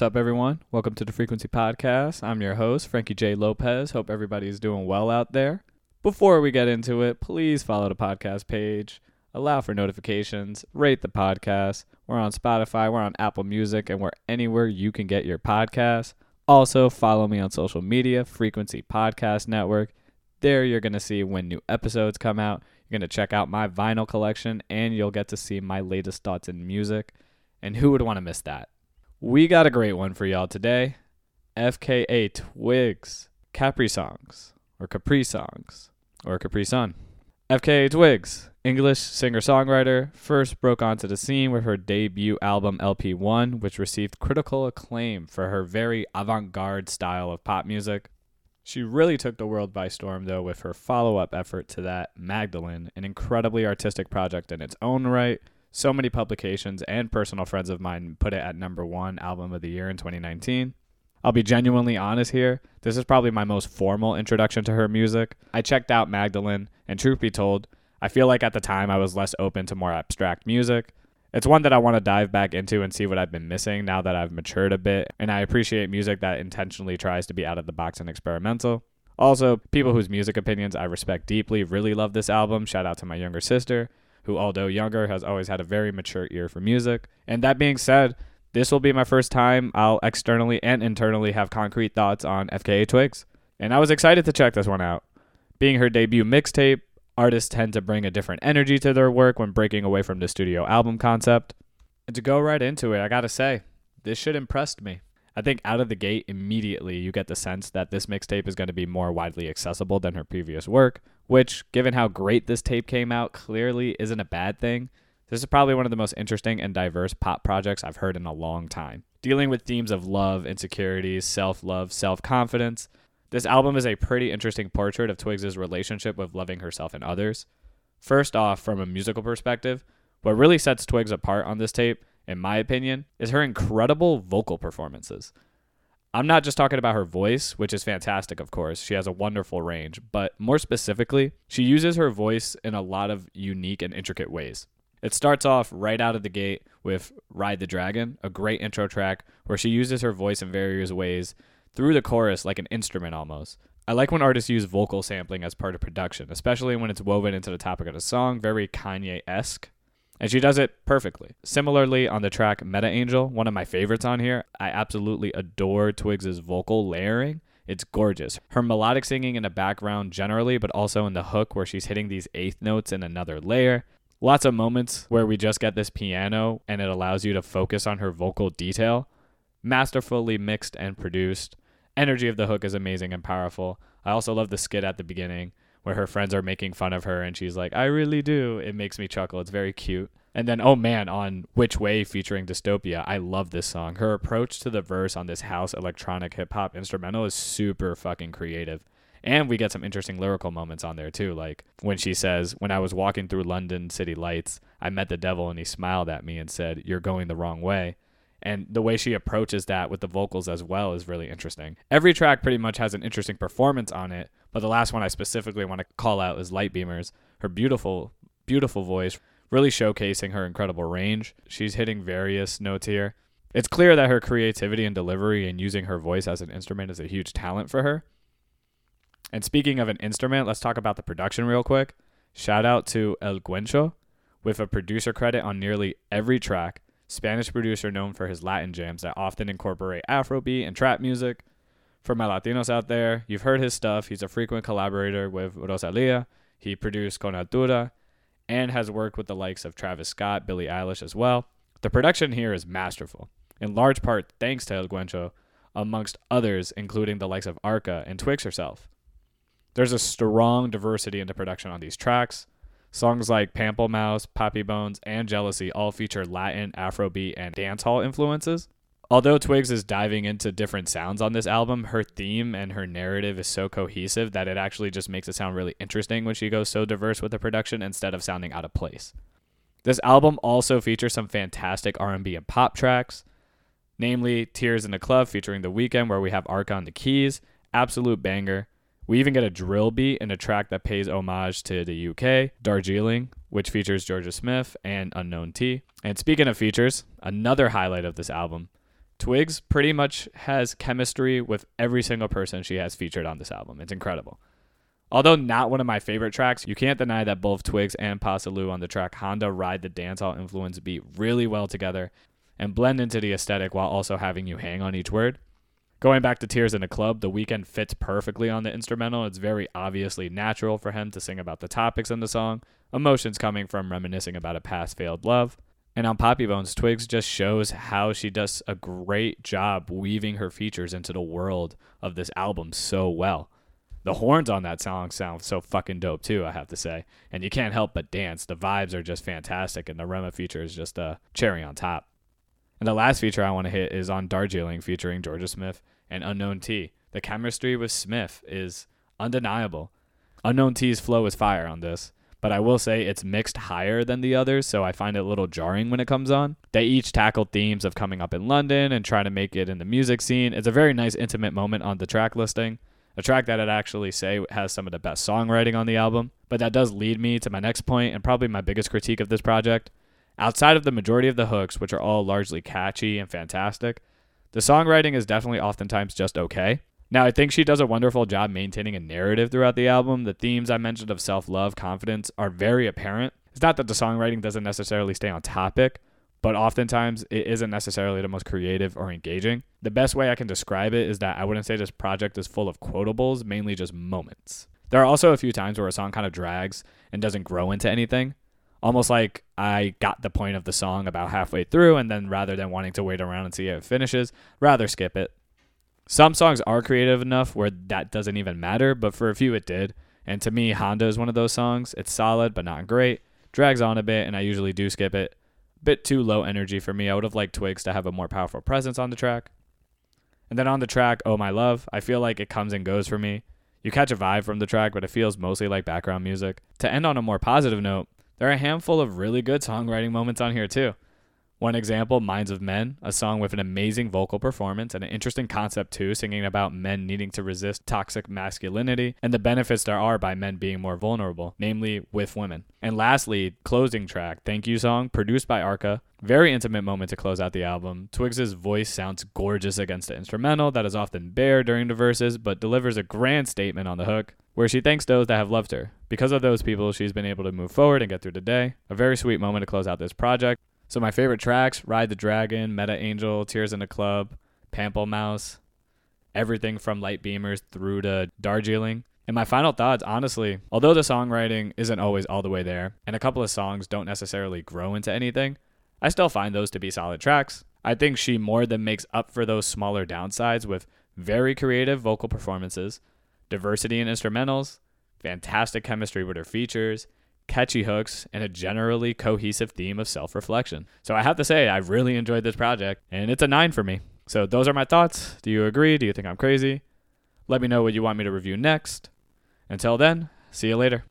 what's up, everyone? Welcome to the Frequency Podcast. I'm your host, Frankie J. Lopez. Hope everybody's doing well out there. Before we get into it, please follow the podcast page, allow for notifications, rate the podcast. We're on Spotify, we're on Apple Music, and we're anywhere you can get your podcast. Also, follow me on social media, Frequency Podcast Network. There, you're going to see when new episodes come out. You're going to check out my vinyl collection, and you'll get to see my latest thoughts in music. And who would want to miss that? We got a great one for y'all today. FKA Twigs, Capri Songs, or Capri Songs, or Capri Sun. FKA Twigs, English singer songwriter, first broke onto the scene with her debut album LP1, which received critical acclaim for her very avant garde style of pop music. She really took the world by storm, though, with her follow up effort to that, Magdalene, an incredibly artistic project in its own right so many publications and personal friends of mine put it at number one album of the year in 2019. I'll be genuinely honest here. This is probably my most formal introduction to her music. I checked out Magdalene, and truth be told, I feel like at the time I was less open to more abstract music. It's one that I want to dive back into and see what I've been missing now that I've matured a bit, and I appreciate music that intentionally tries to be out of the box and experimental. Also, people whose music opinions I respect deeply really love this album. Shout out to my younger sister who, although younger, has always had a very mature ear for music. And that being said, this will be my first time I'll externally and internally have concrete thoughts on FKA Twigs. And I was excited to check this one out. Being her debut mixtape, artists tend to bring a different energy to their work when breaking away from the studio album concept. And to go right into it, I gotta say, this shit impressed me. I think out of the gate, immediately you get the sense that this mixtape is going to be more widely accessible than her previous work, which, given how great this tape came out, clearly isn't a bad thing. This is probably one of the most interesting and diverse pop projects I've heard in a long time. Dealing with themes of love, insecurities, self love, self confidence, this album is a pretty interesting portrait of Twigs' relationship with loving herself and others. First off, from a musical perspective, what really sets Twigs apart on this tape, in my opinion, is her incredible vocal performances. I'm not just talking about her voice, which is fantastic, of course. She has a wonderful range, but more specifically, she uses her voice in a lot of unique and intricate ways. It starts off right out of the gate with Ride the Dragon, a great intro track where she uses her voice in various ways through the chorus like an instrument almost. I like when artists use vocal sampling as part of production, especially when it's woven into the topic of the song, very Kanye esque. And she does it perfectly. Similarly, on the track Meta Angel, one of my favorites on here, I absolutely adore Twigs' vocal layering. It's gorgeous. Her melodic singing in the background generally, but also in the hook where she's hitting these eighth notes in another layer. Lots of moments where we just get this piano and it allows you to focus on her vocal detail. Masterfully mixed and produced. Energy of the hook is amazing and powerful. I also love the skit at the beginning where her friends are making fun of her and she's like, I really do. It makes me chuckle. It's very cute. And then, oh man, on Which Way featuring Dystopia, I love this song. Her approach to the verse on this house electronic hip hop instrumental is super fucking creative. And we get some interesting lyrical moments on there too, like when she says, When I was walking through London city lights, I met the devil and he smiled at me and said, You're going the wrong way. And the way she approaches that with the vocals as well is really interesting. Every track pretty much has an interesting performance on it, but the last one I specifically want to call out is Light Beamers. Her beautiful, beautiful voice, really showcasing her incredible range. She's hitting various notes here. It's clear that her creativity and delivery and using her voice as an instrument is a huge talent for her. And speaking of an instrument, let's talk about the production real quick. Shout out to El Guincho with a producer credit on nearly every track. Spanish producer known for his Latin jams that often incorporate Afrobeat and trap music. For my Latinos out there, you've heard his stuff. He's a frequent collaborator with Rosalia. He produced Con Altura and has worked with the likes of Travis Scott, Billie Eilish as well. The production here is masterful, in large part thanks to El Guincho, amongst others, including the likes of Arca and Twigs herself. There's a strong diversity in the production on these tracks. Songs like Pample Mouse, Papi Bones, and Jealousy all feature Latin, Afrobeat, and dancehall influences. Although Twigs is diving into different sounds on this album, her theme and her narrative is so cohesive that it actually just makes it sound really interesting when she goes so diverse with the production instead of sounding out of place. This album also features some fantastic R&B and pop tracks, namely Tears in the Club featuring The Weeknd where we have Arca on the keys, absolute banger. We even get a drill beat in a track that pays homage to the UK, Darjeeling, which features Jorja Smith and Unknown T. And speaking of features, another highlight of this album, Twigs pretty much has chemistry with every single person she has featured on this album. It's incredible. Although not one of my favorite tracks, you can't deny that both Twigs and Pa Salieu on the track Honda ride the dancehall influence beat really well together and blend into the aesthetic while also having you hang on each word. Going back to Tears in a Club, the Weeknd fits perfectly on the instrumental. It's very obviously natural for him to sing about the topics in the song, emotions coming from reminiscing about a past failed love. And on Papi Bones, Twigs just shows how she does a great job weaving her features into the world of this album so well. The horns on that song sound so fucking dope too, I have to say. And you can't help but dance. The vibes are just fantastic, and the Rema feature is just a cherry on top. And the last feature I want to hit is on Darjeeling featuring Jorja Smith and Unknown T. The chemistry with Smith is undeniable. Unknown T's flow is fire on this, but I will say it's mixed higher than the others, so I find it a little jarring when it comes on. They each tackle themes of coming up in London and trying to make it in the music scene. It's a very nice intimate moment on the track listing a track that I'd actually say has some of the best songwriting on the album. But that does lead me to my next point and probably my biggest critique of this project. Outside of the majority of the hooks, which are all largely catchy and fantastic, the songwriting is definitely oftentimes just okay. Now, I think she does a wonderful job maintaining a narrative throughout the album. The themes I mentioned of self love, confidence are very apparent. It's not that the songwriting doesn't necessarily stay on topic, but oftentimes it isn't necessarily the most creative or engaging. The best way I can describe it is that I wouldn't say this project is full of quotables, mainly just moments. There are also a few times where a song kind of drags and doesn't grow into anything. Almost like I got the point of the song about halfway through, and then rather than wanting to wait around and see if it finishes, rather skip it. Some songs are creative enough where that doesn't even matter, but for a few it did. And to me, Honda is one of those songs. It's solid, but not great. Drags on a bit, and I usually do skip it bit too low energy for me. I would have liked Twigs to have a more powerful presence on the track. And then on the track, Oh My Love, I feel like it comes and goes for me. You catch a vibe from the track, but it feels mostly like background music. To end on a more positive note, there are a handful of really good songwriting moments on here too. One example, Minds of Men, a song with an amazing vocal performance and an interesting concept too, singing about men needing to resist toxic masculinity and the benefits there are by men being more vulnerable, namely with women. And lastly, closing track, Thank You Song, produced by Arca. Very intimate moment to close out the album. Twigs' voice sounds gorgeous against the instrumental that is often bare during the verses, but delivers a grand statement on the hook where she thanks those that have loved her. Because of those people, she's been able to move forward and get through the day. A very sweet moment to close out this project. So my favorite tracks: Ride the Dragon, Meta Angel, Tears in the Club, Pamplemousse, everything from Light Beamers through to Darjeeling. And my final thoughts, honestly, although the songwriting isn't always all the way there, and a couple of songs don't necessarily grow into anything, I still find those to be solid tracks. I think she more than makes up for those smaller downsides with very creative vocal performances, diversity in instrumentals, fantastic chemistry with her features, catchy hooks, and a generally cohesive theme of self reflection. So I have to say, I really enjoyed this project, and it's a 9 for me. So those are my thoughts. Do you agree? Do you think I'm crazy? Let me know what you want me to review next. Until then, see you later.